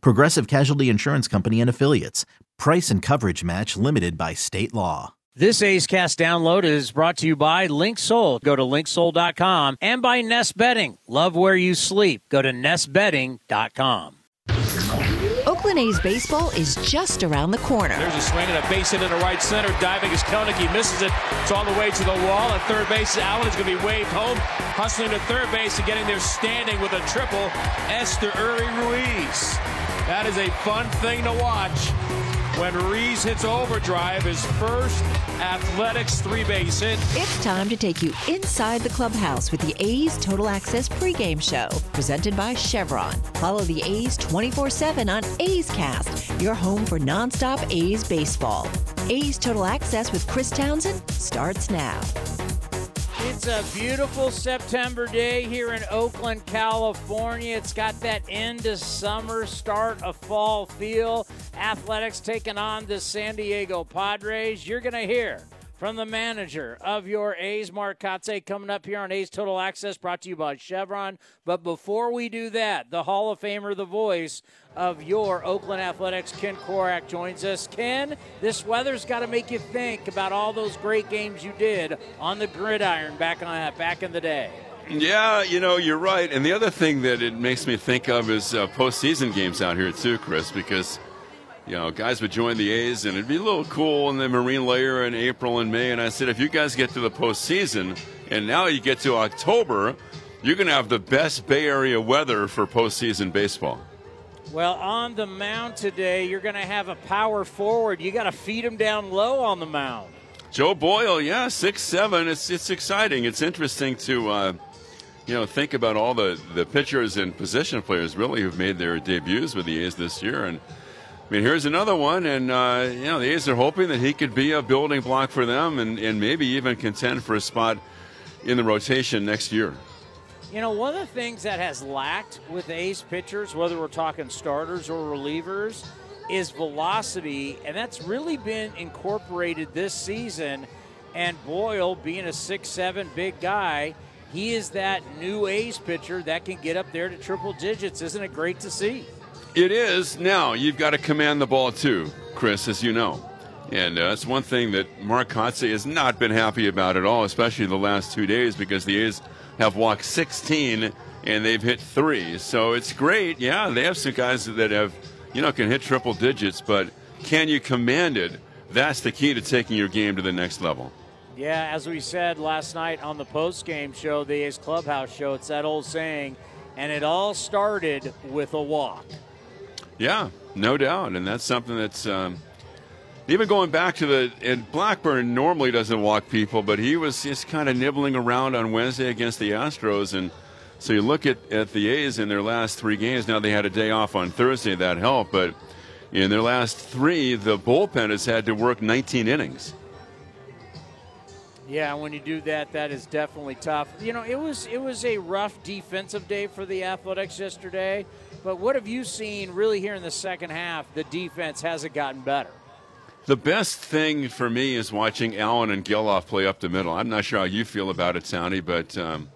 Progressive Casualty Insurance Company and Affiliates. Price and coverage match limited by state law. This A's Cast download is brought to you by LinkSoul. Go to linksoul.com and by Nest Bedding. Love where you sleep. Go to nestbedding.com. Oakland A's baseball is just around the corner. There's a swing and a base hit into right center. Diving is Kelenic. He misses it. It's all the way to the wall. At third base, Allen is going to be waved home. Hustling to third base and getting there standing with a triple. Esteury Ruiz. That is a fun thing to watch when Ruiz hits overdrive, his first athletics three base hit. It's time to take you inside the clubhouse with the A's Total Access pregame show, presented by Chevron. Follow the A's 24 7 on A's Cast, your home for nonstop A's baseball. A's Total Access with Chris Townsend starts now. It's a beautiful September day here in Oakland, California. It's got that end of summer, start of fall feel. Athletics taking on the San Diego Padres. You're going to hear from the manager of your A's, Mark Kotsay, coming up here on A's Total Access, brought to you by Chevron. But before we do that, the Hall of Famer, the voice of your Oakland Athletics, Ken Korach, joins us. Ken, this weather's got to make you think about all those great games you did on the gridiron back on back in the day. Yeah, you know, you're right. And the other thing that it makes me think of is uh, postseason games out here too, Chris, because you know, guys would join the A's and it'd be a little cool in the marine layer in April and May. And I said, if you guys get to the postseason and now you get to October, you're going to have the best Bay Area weather for postseason baseball. Well, on the mound today, you're going to have a power forward. You got to feed him down low on the mound. Joe Boyle, yeah, six seven. It's it's exciting. It's interesting to. Uh, you know, think about all the, the pitchers and position players really who've made their debuts with the A's this year, and I mean, here's another one, and uh, you know the A's are hoping that he could be a building block for them, and, and maybe even contend for a spot in the rotation next year. You know, one of the things that has lacked with A's pitchers, whether we're talking starters or relievers, is velocity, and that's really been incorporated this season. And Boyle, being a six-seven big guy, he is that new A's pitcher that can get up there to triple digits. Isn't it great to see? It is. Now, you've got to command the ball too, Chris, as you know. And uh, that's one thing that Mark Kotsay has not been happy about at all, especially the last two days, because the A's have walked 16 and they've hit three. So it's great. Yeah, they have some guys that have, you know, can hit triple digits, but can you command it? That's the key to taking your game to the next level. Yeah, as we said last night on the post game show, the A's Clubhouse show, it's that old saying, and it all started with a walk. Yeah, no doubt, and that's something that's um, even going back to the. And Blackburn normally doesn't walk people, but he was just kind of nibbling around on Wednesday against the Astros, and so you look at at the A's in their last three games. Now they had a day off on Thursday, that helped, but in their last three, the bullpen has had to work 19 innings. Yeah, when you do that, that is definitely tough. You know, it was it was a rough defensive day for the Athletics yesterday. But what have you seen really here in the second half? The defense hasn't gotten better. The best thing for me is watching Allen and Gelof play up the middle. I'm not sure how you feel about it, Townie, but um,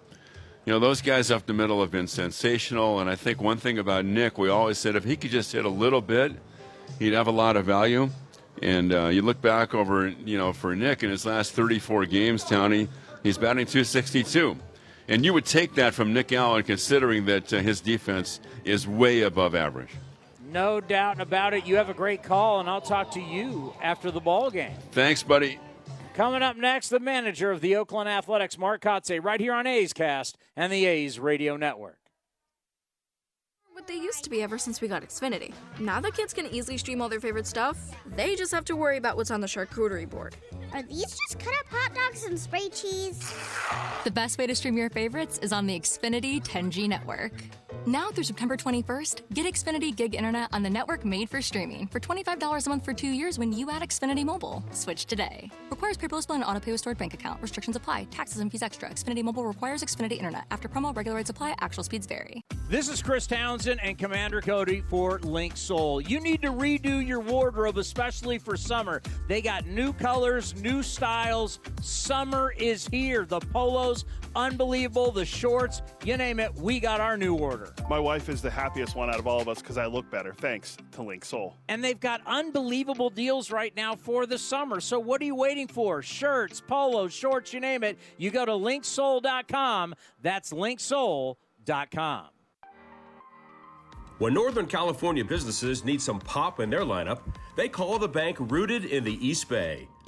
you know those guys up the middle have been sensational. And I think one thing about Nick, we always said if he could just hit a little bit, he'd have a lot of value. And uh, you look back over, you know, for Nick in his last 34 games, Townie, he's batting 262. And you would take that from Nick Allen, considering that uh, his defense is way above average. No doubt about it. You have a great call, and I'll talk to you after the ball game. Thanks, buddy. Coming up next, the manager of the Oakland Athletics, Mark Kotsay, right here on A's Cast and the A's Radio Network what they used to be ever since we got Xfinity. Now that kids can easily stream all their favorite stuff, they just have to worry about what's on the charcuterie board. Are these just cut up hot dogs and spray cheese? The best way to stream your favorites is on the Xfinity 10G network. Now through September 21st, get Xfinity Gig Internet on the network made for streaming for $25 a month for two years when you add Xfinity Mobile. Switch today. Requires pre-postable and auto-pay with stored bank account. Restrictions apply. Taxes and fees extra. Xfinity Mobile requires Xfinity Internet. After promo, regular rates apply. Actual speeds vary. This is Chris Townsend and Commander Cody for Link Soul. You need to redo your wardrobe, especially for summer. They got new colors, new styles. Summer is here. The polos, unbelievable. The shorts, you name it, we got our new order. My wife is the happiest one out of all of us because I look better, thanks to Link Soul. And they've got unbelievable deals right now for the summer. So what are you waiting for? Shirts, polos, shorts, you name it. You go to linksoul.com. That's linksoul.com. When Northern California businesses need some pop in their lineup, they call the bank rooted in the East Bay.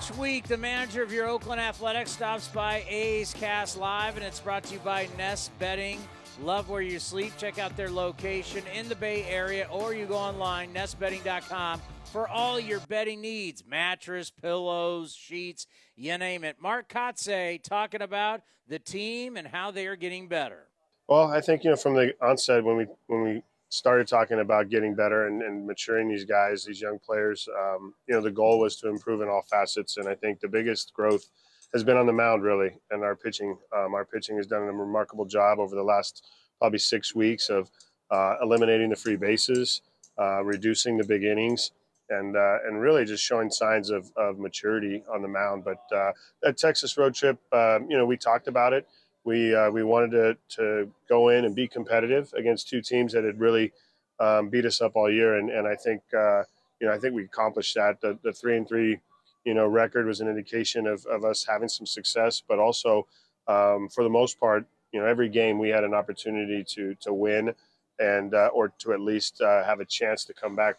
Each week, the manager of your Oakland Athletics stops by A's Cast Live, and it's brought to you by Nest Bedding. Love where you sleep. Check out their location in the Bay Area, or you go online, nestbedding.com, for all your bedding needs mattress, pillows, sheets, you name it. Mark Kotsay talking about the team and how they are getting better. Well, I think you know from the onset when we when we started talking about getting better and, and maturing these guys, these young players. Um, you know, the goal was to improve in all facets, and I think the biggest growth has been on the mound, really, and our pitching. Um, our pitching has done a remarkable job over the last probably six weeks of uh, eliminating the free bases, uh, reducing the big innings. And, uh, and really just showing signs of, of maturity on the mound. But uh, that Texas road trip, um, you know, we talked about it we uh, we wanted to to go in and be competitive against two teams that had really um, beat us up all year, and and I think uh, you know I think we accomplished that. The, the three and three you know record was an indication of, of us having some success, but also um, for the most part, you know every game we had an opportunity to to win and uh, or to at least uh, have a chance to come back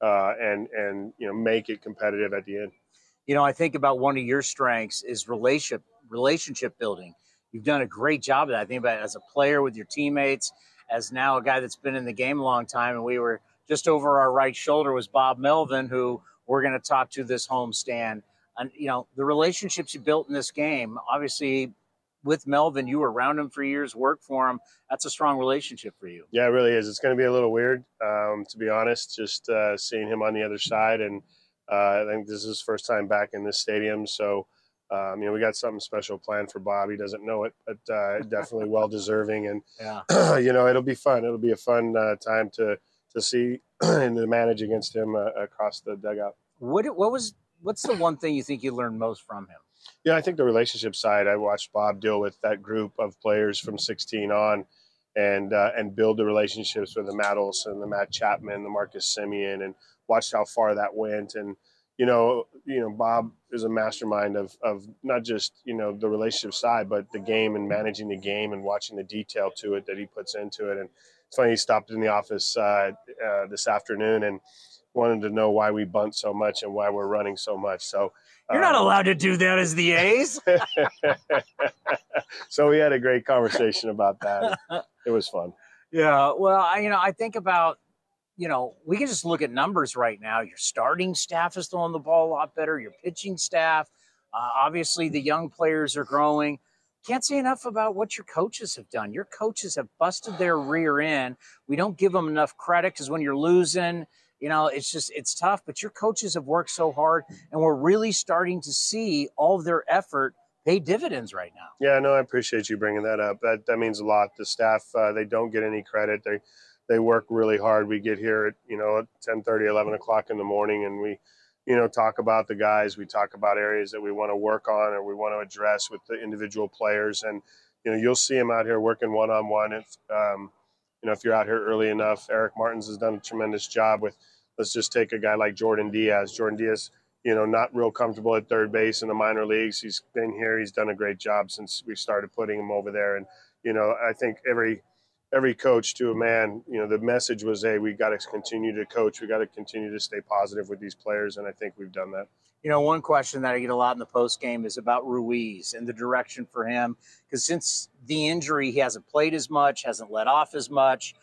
uh, and and you know make it competitive at the end. You know, I think about one of your strengths is relationship relationship building you've done a great job of that. I think about it as a player with your teammates, as now a guy that's been in the game a long time. And we were just over our right shoulder was Bob Melvin, who we're going to talk to this homestand. And, you know, the relationships you built in this game, obviously with Melvin, you were around him for years, worked for him. That's a strong relationship for you. Yeah, it really is. It's going to be a little weird, um, to be honest, just uh, seeing him on the other side. And uh, I think this is his first time back in this stadium. So, um, you know, we got something special planned for Bob. He doesn't know it, but uh, definitely well deserving. And yeah. you know, it'll be fun. It'll be a fun uh, time to to see and to manage against him uh, across the dugout. What what was what's the one thing you think you learned most from him? Yeah, I think the relationship side. I watched Bob deal with that group of players from 16 on, and uh, and build the relationships with the Matt Olson, the Matt Chapman, the Marcus Semien, and watched how far that went. And you know, you know, Bob is a mastermind of of not just you know the relationship side, but the game and managing the game and watching the detail to it that he puts into it. And it's funny he stopped in the office uh, uh, this afternoon and wanted to know why we bunt so much and why we're running so much. So you're not um, allowed to do that as the A's. so we had a great conversation about that. It was fun. Yeah, well, I, you know, I think about you know, we can just look at numbers right now. Your starting staff is throwing the ball a lot better. Your pitching staff, uh, obviously, the young players are growing. Can't say enough about what your coaches have done. Your coaches have busted their rear end. We don't give them enough credit because when you're losing, you know, it's just it's tough. But your coaches have worked so hard, and we're really starting to see all of their effort pay dividends right now. Yeah, no, I appreciate you bringing that up. That that means a lot. The staff uh, they don't get any credit. They they work really hard. We get here at, you know, at 10 30, 11 o'clock in the morning and we, you know, talk about the guys. We talk about areas that we want to work on or we want to address with the individual players. And, you know, you'll see them out here working one on one. If, um, you know, if you're out here early enough, Eric Martins has done a tremendous job with, let's just take a guy like Jordan Diaz. Jordan Diaz, you know, not real comfortable at third base in the minor leagues. He's been here. He's done a great job since we started putting him over there. And, you know, I think every, every coach to a man, you know, the message was, hey, we got to continue to coach. We got to continue to stay positive with these players. And I think we've done that. You know, one question that I get a lot in the post game is about Ruiz and the direction for him. Because since the injury, he hasn't played as much, hasn't let off as much.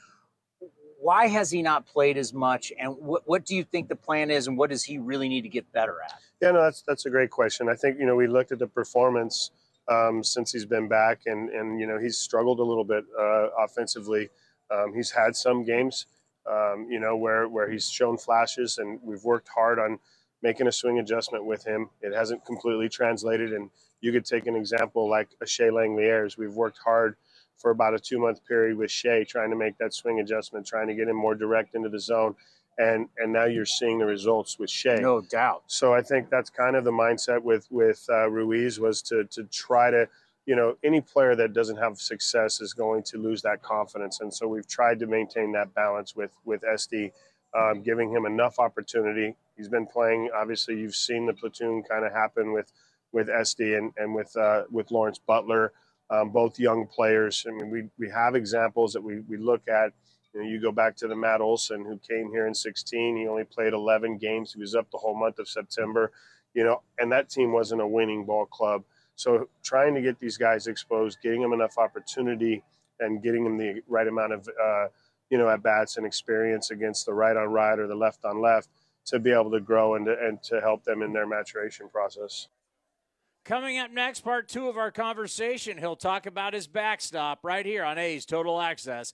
Why has he not played as much? And what, what do you think the plan is? And what does he really need to get better at? Yeah, no, that's that's a great question. I think you know we looked at the performance um, since he's been back, and and you know he's struggled a little bit uh, offensively. Um, he's had some games, um, you know, where where he's shown flashes, and we've worked hard on making a swing adjustment with him. It hasn't completely translated, and you could take an example like a Shea Langeliers. We've worked hard for about a two month period with Shea, trying to make that swing adjustment, trying to get him more direct into the zone. And, and now you're seeing the results with Shea. No doubt. So I think that's kind of the mindset with with uh, Ruiz was to to try to you know any player that doesn't have success is going to lose that confidence, and so we've tried to maintain that balance with with SD, um, giving him enough opportunity. He's been playing. Obviously, you've seen the platoon kind of happen with with SD and and with uh, with Lawrence Butler um, both young players. I mean, we, we have examples that we, we look at. You, know, you go back to the Matt Olson who came here in 16. He only played 11 games. He was up the whole month of September, you know, and that team wasn't a winning ball club. So trying to get these guys exposed, getting them enough opportunity, and getting them the right amount of, uh, you know, at bats and experience against the right on right or the left on left to be able to grow and to, and to help them in their maturation process. Coming up next, part two of our conversation, he'll talk about his backstop right here on A's Total Access,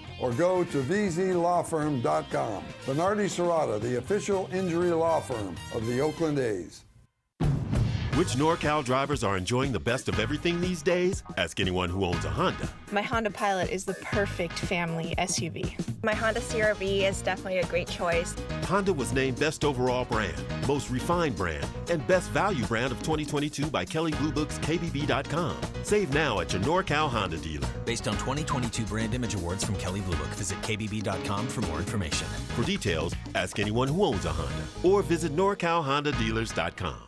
or go to vzlawfirm.com. Venardi Zurada, the official injury law firm of the Oakland A's. Which NorCal drivers are enjoying the best of everything these days? Ask anyone who owns a Honda. My Honda Pilot is the perfect family SUV. My Honda CRV is definitely a great choice. Honda was named Best Overall Brand, Most Refined Brand, and Best Value Brand of 2022 by Kelley Blue Book's KBB.com. Save now at your NorCal Honda dealer. Based on 2022 Brand Image Awards from Kelley Blue Book, visit KBB.com for more information. For details, ask anyone who owns a Honda or visit NorCalHondaDealers.com.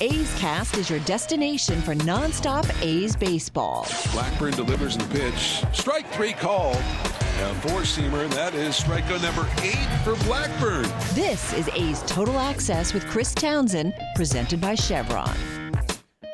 A's Cast is your destination for nonstop A's baseball. Blackburn delivers the pitch. Strike three called. A four seamer. That is strikeout number eight for Blackburn. This is A's Total Access with Chris Townsend, presented by Chevron.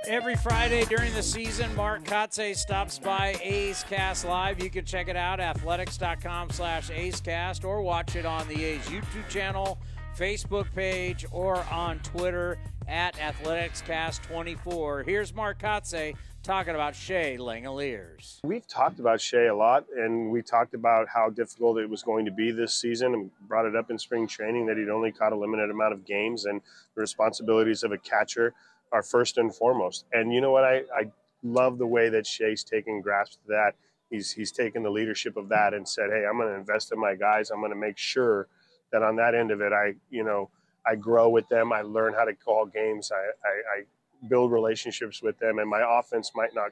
Every Friday during the season, Mark Kotsay stops by A's Cast Live. You can check it out, athletics.com slash A's Cast, or watch it on the A's YouTube channel, Facebook page, or on Twitter at AthleticsCast24. Here's Mark Kotsay talking about Shea Langeliers. We've talked about Shea a lot, and we talked about how difficult it was going to be this season and brought it up in spring training that he'd only caught a limited amount of games and the responsibilities of a catcher are first and foremost. And you know what? I, I love the way that Shea's taken grasp to that. He's, he's taken the leadership of that and said, hey, I'm going to invest in my guys. I'm going to make sure that on that end of it, I, you know, I grow with them. I learn how to call games. I, I, I build relationships with them. And my offense might not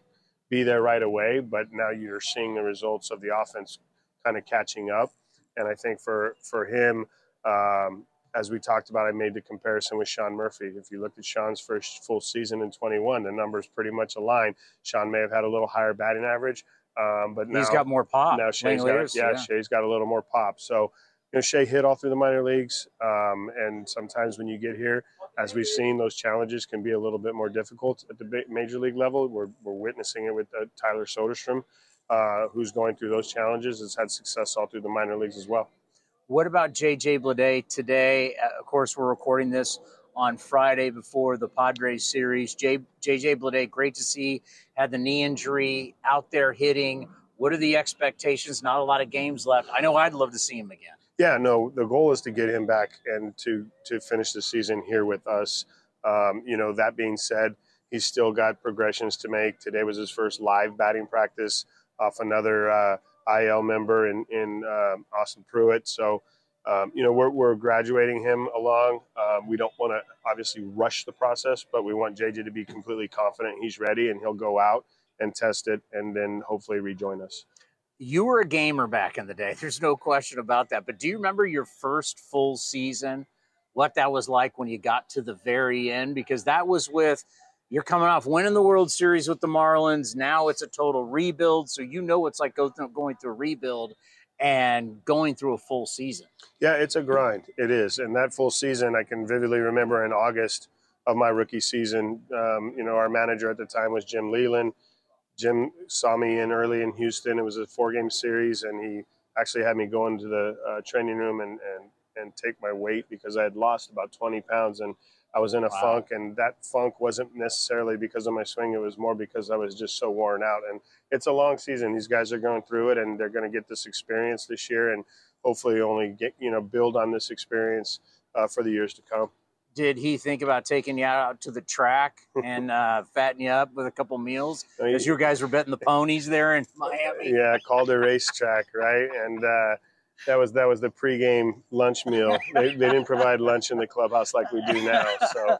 be there right away, but now you're seeing the results of the offense kind of catching up. And I think for for him, um, as we talked about, I made the comparison with Sean Murphy. If you look at Sean's first full season in 21, the numbers pretty much align. Sean may have had a little higher batting average, um, but now he's got more pop. Now Shea's got, yeah, yeah, Shea's got a little more pop. So you know, Shea hit all through the minor leagues, um, and sometimes when you get here, as we've seen, those challenges can be a little bit more difficult at the major league level. We're, we're witnessing it with uh, Tyler Soderstrom, uh, who's going through those challenges. Has had success all through the minor leagues as well. What about JJ Bleday today? Uh, of course, we're recording this on Friday before the Padres series. J, JJ Bleday, great to see, had the knee injury out there hitting. What are the expectations? Not a lot of games left. I know I'd love to see him again. Yeah, no, the goal is to get him back and to to finish the season here with us. Um, you know, that being said, he's still got progressions to make. Today was his first live batting practice off another uh, IL member in in um, Austin Pruitt. So, um, you know, we're we're graduating him along. Um, we don't want to obviously rush the process, but we want JJ to be completely confident he's ready and he'll go out and test it and then hopefully rejoin us you were a gamer back in the day. There's no question about that. But do you remember your first full season? What that was like when you got to the very end? Because that was with you're coming off winning the World Series with the Marlins. Now it's a total rebuild. So you know it's like going through a rebuild and going through a full season. Yeah, it's a grind. It is. And that full season, I can vividly remember in August of my rookie season. Um, you know, our manager at the time was Jim Leyland Jim saw me in early in Houston. It was a four game series, and he actually had me go into the uh, training room and, and, and take my weight because I had lost about 20 pounds and I was in a wow. funk. And that funk wasn't necessarily because of my swing, it was more because I was just so worn out. And it's a long season. These guys are going through it and they're going to get this experience this year and hopefully only get, you know, build on this experience uh, for the years to come did he think about taking you out to the track and uh, fatten you up with a couple meals as you guys were betting the ponies there in Miami? Yeah, called a racetrack, right? And uh, that was that was the pregame lunch meal. They, they, didn't provide lunch in the clubhouse like we do now. So,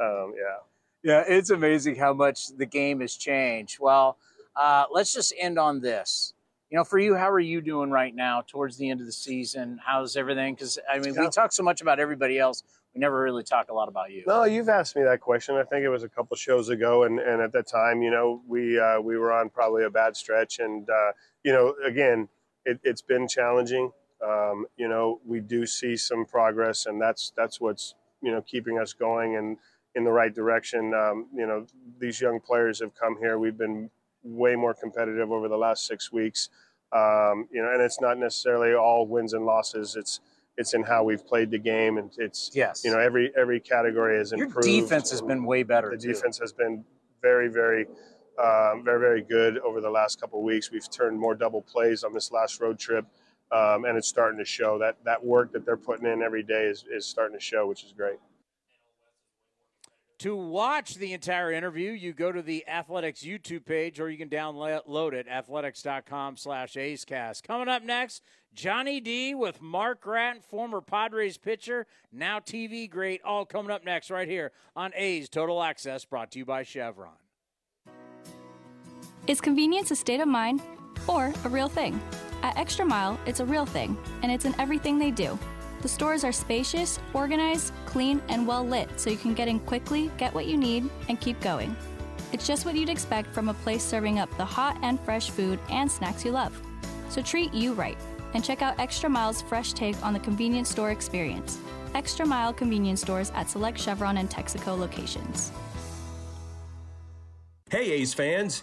um, yeah. Yeah, it's amazing how much the game has changed. Well, uh, let's just end on this. You know, for you, how are you doing right now towards the end of the season? How's everything? Because, I mean, yeah. we talk so much about everybody else we never really talk a lot about you. No, you've asked me that question. I think it was a couple shows ago, and, and at that time, you know, we uh, we were on probably a bad stretch, and uh, you know, again, it, has been challenging. Um, you know, we do see some progress, and that's that's what's you know keeping us going and in the right direction. Um, you know, these young players have come here. We've been way more competitive over the last six weeks. Um, you know, and it's not necessarily all wins and losses. It's it's in how we've played the game, and it's yes, you know every every category has improved. Your defense has been way better. The too. defense has been very very. Um, very, very good over the last couple of weeks. We've turned more double plays on this last road trip, um, and it's starting to show. That that work that they're putting in every day is, is starting to show, which is great. To watch the entire interview, you go to the Athletics YouTube page or you can download it, athletics.com slash acecast. Coming up next, Johnny D with Mark Grant, former Padres pitcher, now TV great, all coming up next right here on A's Total Access, brought to you by Chevron. Is convenience a state of mind or a real thing? At Extra Mile, it's a real thing, and it's in everything they do. The stores are spacious, organized, clean, and well lit so you can get in quickly, get what you need, and keep going. It's just what you'd expect from a place serving up the hot and fresh food and snacks you love. So treat you right and check out Extra Mile's fresh take on the convenience store experience. Extra Mile convenience stores at select Chevron and Texaco locations. Hey, A's fans!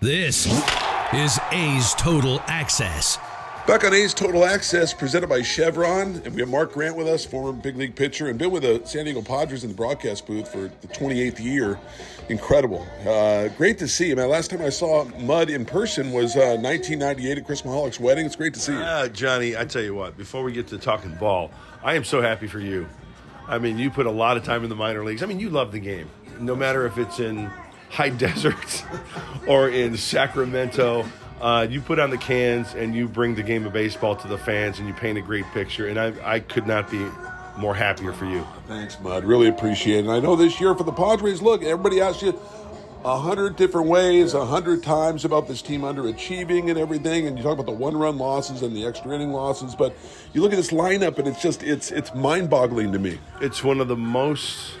This is A's Total Access. Back on A's Total Access, presented by Chevron, and we have Mark Grant with us, former big league pitcher, and been with the San Diego Padres in the broadcast booth for the 28th year. Incredible. Uh, great to see you, man. Last time I saw Mud in person was uh, 1998 at Chris Mihalich's wedding. It's great to see you. Uh, Johnny, I tell you what, before we get to talking ball, I am so happy for you. I mean, you put a lot of time in the minor leagues. I mean, you love the game, no matter if it's in high deserts or in Sacramento. Uh, you put on the cans and you bring the game of baseball to the fans and you paint a great picture. And I, I could not be more happier for you. Thanks, Mud. Really appreciate it. And I know this year for the Padres, look, everybody asked you, a hundred different ways, a hundred times about this team underachieving and everything. And you talk about the one-run losses and the extra inning losses, but you look at this lineup and it's just it's it's mind-boggling to me. It's one of the most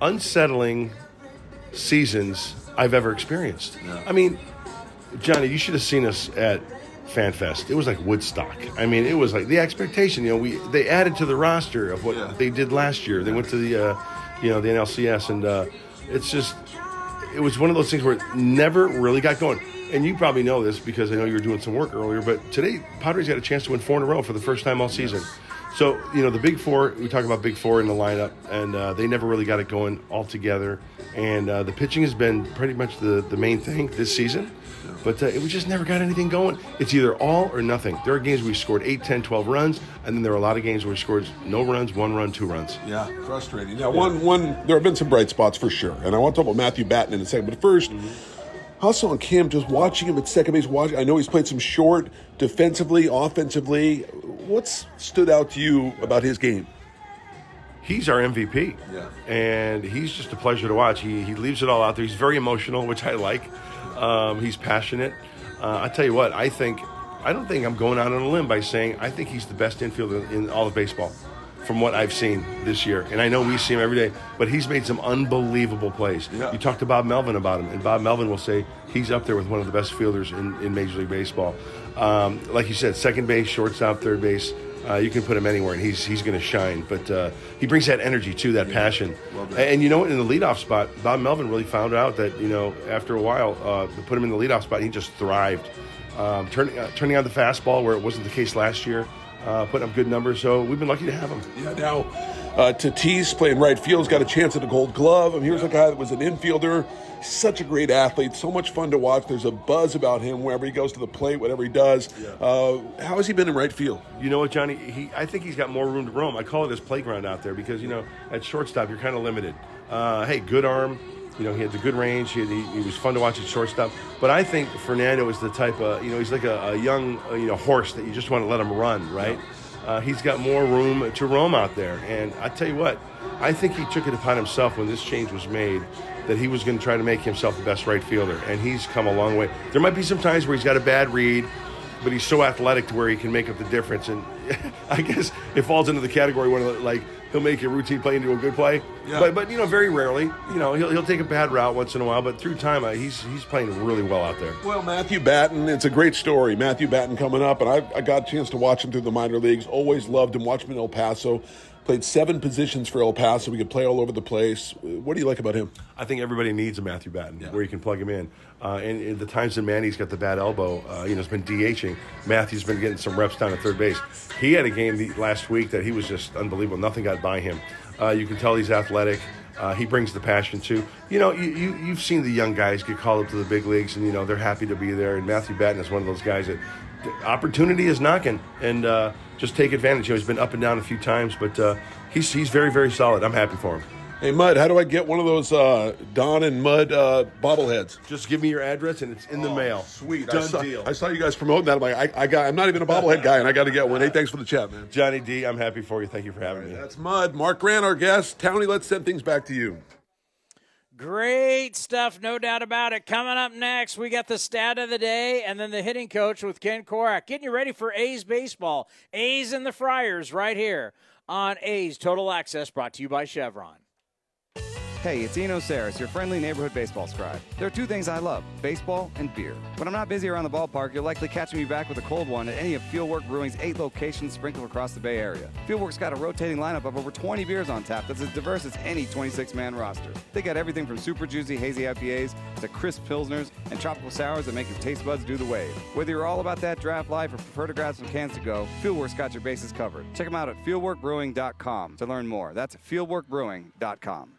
unsettling seasons I've ever experienced. I mean, Johnny, you should have seen us at FanFest. It was like Woodstock. I mean, it was like the expectation. You know, we they added to the roster of what they did last year. They went to the, uh, you know, the NLCS, and uh, it's just, it was one of those things where it never really got going. And you probably know this because I know you were doing some work earlier. But today, Padres got a chance to win four in a row for the first time all season. So you know, the big four. We talk about big four in the lineup, and uh, they never really got it going all together. And uh, the pitching has been pretty much the the main thing this season. But uh, we just never got anything going. It's either all or nothing. There are games we scored 8, 10, 12 runs, and then there are a lot of games where we scored no runs, one run, two runs. Yeah, frustrating. Now, one, one, there have been some bright spots for sure, and I want to talk about Matthew Batten in a second. But 1st Ha-Seong Kim, just watching him at second base, watching. I know he's played some short, defensively, offensively. What's stood out to you about his game? He's our MVP. Yeah. And he's just a pleasure to watch. He, he leaves it all out there. He's very emotional, which I like. Um, he's passionate. Uh, I tell you what, I think, I don't think I'm going out on a limb by saying I think he's the best infielder in all of baseball from what I've seen this year. And I know we see him every day, but he's made some unbelievable plays. Yeah. You talked to Bob Melvin about him, and Bob Melvin will say he's up there with one of the best fielders in, in Major League Baseball. Um, like you said, second base, shortstop, third base. Uh, you can put him anywhere, and he's he's going to shine. But uh, he brings that energy too, that passion. Love And, you know what? In the leadoff spot, Bob Melvin really found out that you know after a while, uh, put him in the leadoff spot, he just thrived, um, turning uh, turning on the fastball where it wasn't the case last year, uh, putting up good numbers. So we've been lucky to have him. Yeah, now uh, Tatis playing right field's got a chance at a gold glove. I mean, here's a guy that was an infielder, such a great athlete, so much fun to watch. There's a buzz about him wherever he goes to the plate, whatever he does. Uh, how has he been in right field? You know what, Johnny? He, I think he's got more room to roam. I call it his playground out there because you know at shortstop you're kind of limited. Uh, hey, good arm. You know he had the good range. He, had, he, he was fun to watch at shortstop. But I think Fernando is the type of you know he's like a, a young you know horse that you just want to let him run, right? Uh, he's got more room to roam out there. And I tell you what, I think he took it upon himself when this change was made that he was going to try to make himself the best right fielder, and he's come a long way. There might be some times where he's got a bad read, but he's so athletic to where he can make up the difference. And I guess it falls into the category where like he'll make a routine play into a good play. Yeah. But but you know very rarely, you know he'll, he'll take a bad route once in a while. But through time, uh, he's he's playing really well out there. Well, Matthew Batten, it's a great story. Matthew Batten coming up, and I, I got a chance to watch him through the minor leagues. Always loved him. Watched him in El Paso. Played seven positions for El Paso. We could play all over the place. What do you like about him? I think everybody needs a Matthew Batten where you can plug him in. Uh, and, and the times that Manny's got the bad elbow, uh, you know, it's been DHing. Matthew's been getting some reps down at third base. He had a game the, last week that he was just unbelievable. Nothing got by him. Uh, you can tell he's athletic. Uh, he brings the passion too. You know, you, you you've seen the young guys get called up to the big leagues, and you know they're happy to be there. And Matthew Batten is one of those guys that opportunity is knocking, and uh, just take advantage. You know, he's been up and down a few times, but uh, he's he's very very solid. I'm happy for him. Hey, Mud, how do I get one of those uh, Don and Mud uh, bobbleheads? Just give me your address, and it's in the mail. Sweet, done I saw, deal. I saw you guys promoting that. I'm like, I, I got. I'm not even a bobblehead guy, and I got to get one. Hey, thanks for the chat, man. Johnny D, I'm happy for you. Thank you for having me. That's Mud. Mark Grant, our guest. Townie, let's send things back to you. Great stuff, no doubt about it. Coming up next, we got the stat of the day and then the hitting coach with Ken Korach. Getting you ready for A's baseball. A's and the Friars right here on A's Total Access, brought to you by Chevron. Hey, it's Eno Sarris, your friendly neighborhood baseball scribe. There are two things I love baseball and beer. When I'm not busy around the ballpark, you'll likely catch me back with a cold one at any of Fieldwork Brewing's eight locations sprinkled across the Bay Area. Fieldwork's got a rotating lineup of over 20 beers on tap that's as diverse as any 26 man roster. They got everything from super juicy hazy IPAs to crisp pilsners and tropical sours that make your taste buds do the wave. Whether you're all about that draft life or prefer to grab some cans to go, Fieldwork's got your bases covered. Check them out at fieldworkbrewing.com to learn more. That's fieldworkbrewing.com.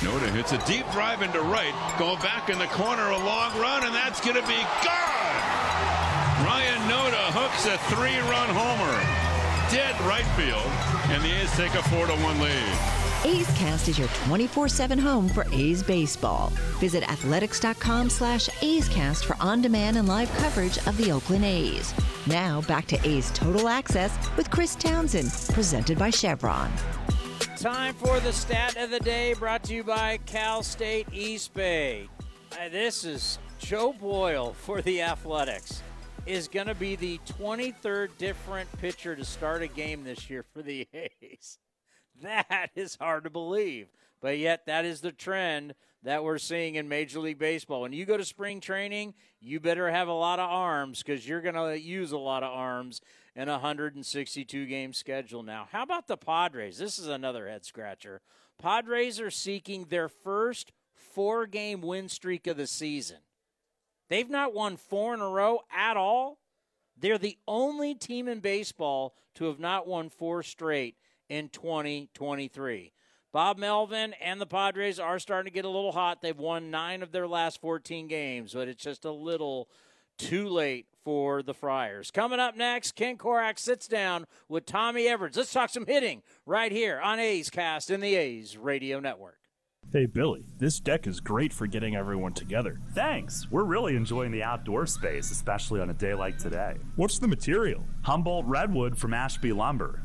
Noda hits a deep drive into right, going back in the corner, a long run, and that's going to be gone. Ryan Noda hooks a three-run homer, dead right field, and the A's take a four-to-one lead. A's Cast is your 24-7 home for A's baseball. Visit athletics.com slash A's Cast for on-demand and live coverage of the Oakland A's. Now back to A's Total Access with Chris Townsend, presented by Chevron. Time for the stat of the day brought to you by Cal State East Bay. Uh, this is Joe Boyle for the Athletics. Is going to be the 23rd different pitcher to start a game this year for the A's. That is hard to believe. But yet, that is the trend that we're seeing in Major League Baseball. When you go to spring training, you better have a lot of arms because you're going to use a lot of arms in a 162 game schedule now. How about the Padres? This is another head scratcher. Padres are seeking their first four game win streak of the season. They've not won four in a row at all. They're the only team in baseball to have not won four straight in 2023. Bob Melvin and the Padres are starting to get a little hot. They've won nine of their last 14 games, but it's just a little too late for the Friars. Coming up next, Ken Korach sits down with Tommy Everidge. Let's talk some hitting right here on A's Cast in the A's Radio Network. Hey, Billy, this deck is great for getting everyone together. Thanks. We're really enjoying the outdoor space, especially on a day like today. What's the material? Humboldt Redwood from Ashby Lumber.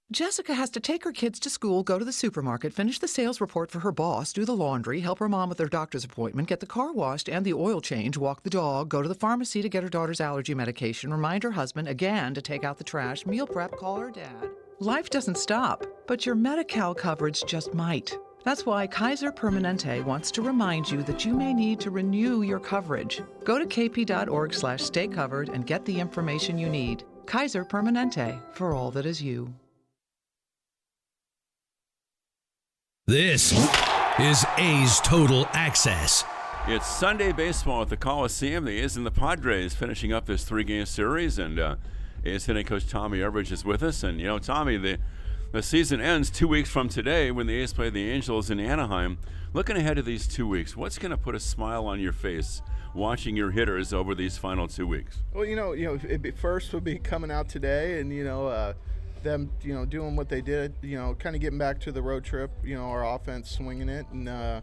Jessica has to take her kids to school, go to the supermarket, finish the sales report for her boss, do the laundry, help her mom with her doctor's appointment, get the car washed and the oil change, walk the dog, go to the pharmacy to get her daughter's allergy medication, remind her husband again to take out the trash, meal prep, call her dad. Life doesn't stop, but your Medi-Cal coverage just might. That's why Kaiser Permanente wants to remind you that you may need to renew your coverage. Go to kp.org slash stay covered and get the information you need. Kaiser Permanente, for all that is you. This is A's Total Access. It's Sunday baseball at the Coliseum. The A's and the Padres finishing up this three-game series, and uh, A's hitting coach Tommy Everidge is with us. And you know, Tommy, the the season ends two weeks from today when the A's play the Angels in Anaheim. Looking ahead to these two weeks, what's going to put a smile on your face watching your hitters over these final two weeks? Well, you know, you know, it be, first would be coming out today, and you know. Uh, them, you know, doing what they did, you know, kind of getting back to the road trip, you know, our offense swinging it, and uh,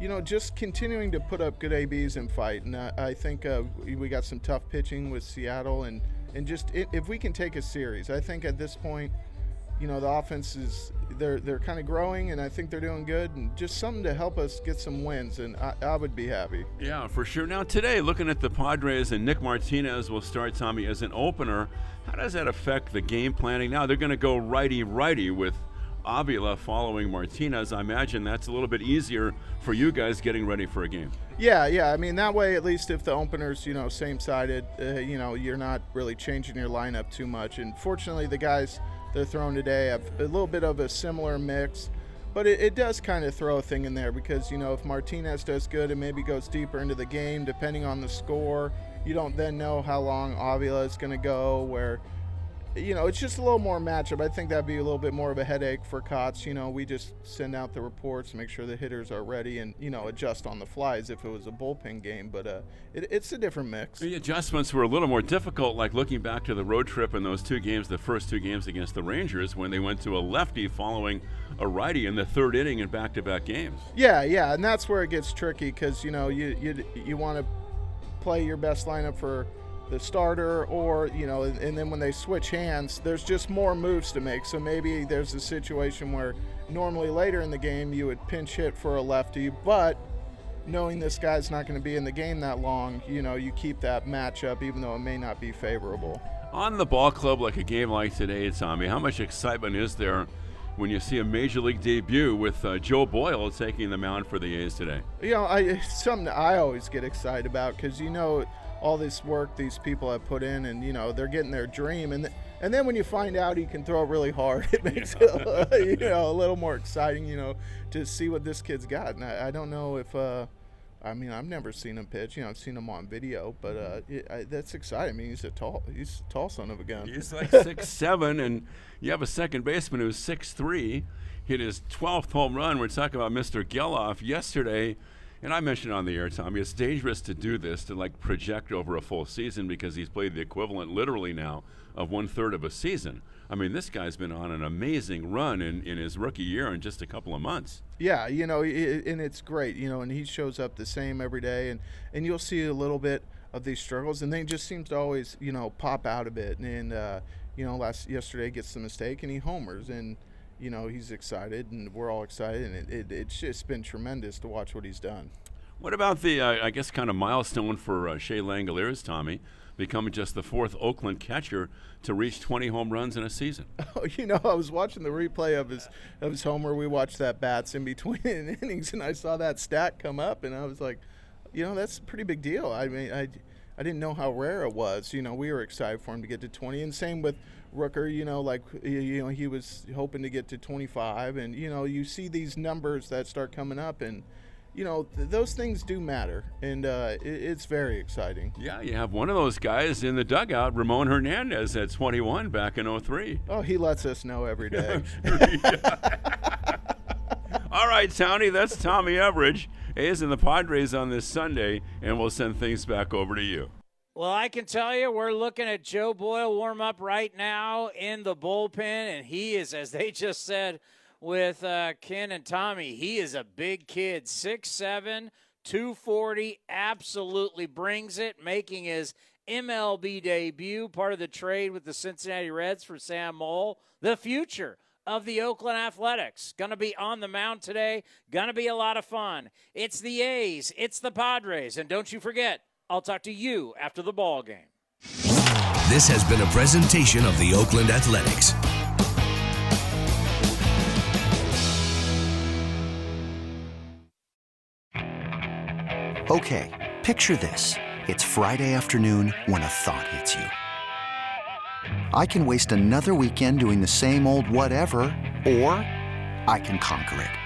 you know, just continuing to put up good ABs and fight. And uh, I think uh, we got some tough pitching with Seattle, and and just if we can take a series, I think at this point, you know, the offense is they're they're kind of growing, and I think they're doing good, and just something to help us get some wins, and I, I would be happy. Yeah, for sure. Now today, looking at the Padres and Nick Martinez will start Tommy as an opener. How does that affect the game planning? Now they're going to go righty righty with Avila following Martinez. I imagine that's a little bit easier for you guys getting ready for a game. Yeah, yeah. I mean that way, at least if the opener's you know same sided, uh, you know you're not really changing your lineup too much. And fortunately, the guys they're throwing today have a little bit of a similar mix. But it, it does kind of throw a thing in there because, you know, if Martinez does good and maybe goes deeper into the game, depending on the score, you don't then know how long Avila is going to go, where, you know, it's just a little more matchup. I think that'd be a little bit more of a headache for Cots. You know, we just send out the reports, make sure the hitters are ready, and you know, adjust on the fly as if it was a bullpen game. But uh, it, it's a different mix. The adjustments were a little more difficult, like looking back to the road trip in those two games, the first two games against the Rangers, when they went to a lefty following a righty in the third inning in back-to-back games. Yeah, yeah, and that's where it gets tricky because you know you you you want to play your best lineup for the starter or you know and, then when they switch hands there's just more moves to make so maybe there's a situation where normally later in the game you would pinch hit for a lefty but knowing this guy's not going to be in the game that long you know you keep that matchup even though it may not be favorable On the ball club, like a game like today, Tommy, how much excitement is there when you see a major league debut with uh, Joe Boyle taking the mound for the A's today? you know I, it's something i always get excited about because you know all this work these people have put in and you know they're getting their dream and th- and then when you find out he can throw it really hard it makes it you know a little more exciting you know to see what this kid's got and i, I don't know if uh I mean, I've never seen him pitch. You know, I've seen him on video, but uh, it, I, that's exciting. I mean, he's a tall, he's a tall son of a gun. He's like six seven, and you have a second baseman who's six three. Hit his 12th home run. We're talking about Mr. Gelof yesterday, and I mentioned on the air, Tommy, it's dangerous to do this to like project over a full season because he's played the equivalent, literally now, of one third of a season. I mean, this guy's been on an amazing run in, in his rookie year in just a couple of months. Yeah, you know, it, and it's great, you know, and he shows up the same every day, and and you'll see a little bit of these struggles, and then he just seems to always, you know, pop out a bit, and uh, you know, last yesterday gets the mistake, and he homers, and you know, he's excited, and we're all excited, and it, it, it's just been tremendous to watch what he's done. What about the, uh, I guess, kind of milestone for uh, Shea Langeliers, Tommy, becoming just the fourth Oakland catcher to reach 20 home runs in a season? Oh, you know, I was watching the replay of his of his homer. We watched that bats in between innings, and I saw that stat come up, and I was like, you know, that's a pretty big deal. I mean, I, I didn't know how rare it was. You know, we were excited for him to get to 20, and same with Rooker. You know, like you know, he was hoping to get to 25, and you know, you see these numbers that start coming up, and you know, th- those things do matter, and uh, it, it's very exciting. Yeah, you have one of those guys in the dugout, Ramon Hernandez, at 21 back in 03. Oh, he lets us know every day. All right, Townie, that's Tommy Everidge. A's and the Padres on this Sunday, and we'll send things back over to you. Well, I can tell you, we're looking at Joe Boyle warm up right now in the bullpen, and he is, as they just said with uh, Ken and Tommy, he is a big kid, 6'7, 240, absolutely brings it, making his MLB debut, part of the trade with the Cincinnati Reds for Sam Moll, the future of the Oakland Athletics. Going to be on the mound today. Going to be a lot of fun. It's the A's, it's the Padres, and don't you forget, I'll talk to you after the ball game. This has been a presentation of the Oakland Athletics. Okay, picture this. It's Friday afternoon when a thought hits you. I can waste another weekend doing the same old whatever, or I can conquer it.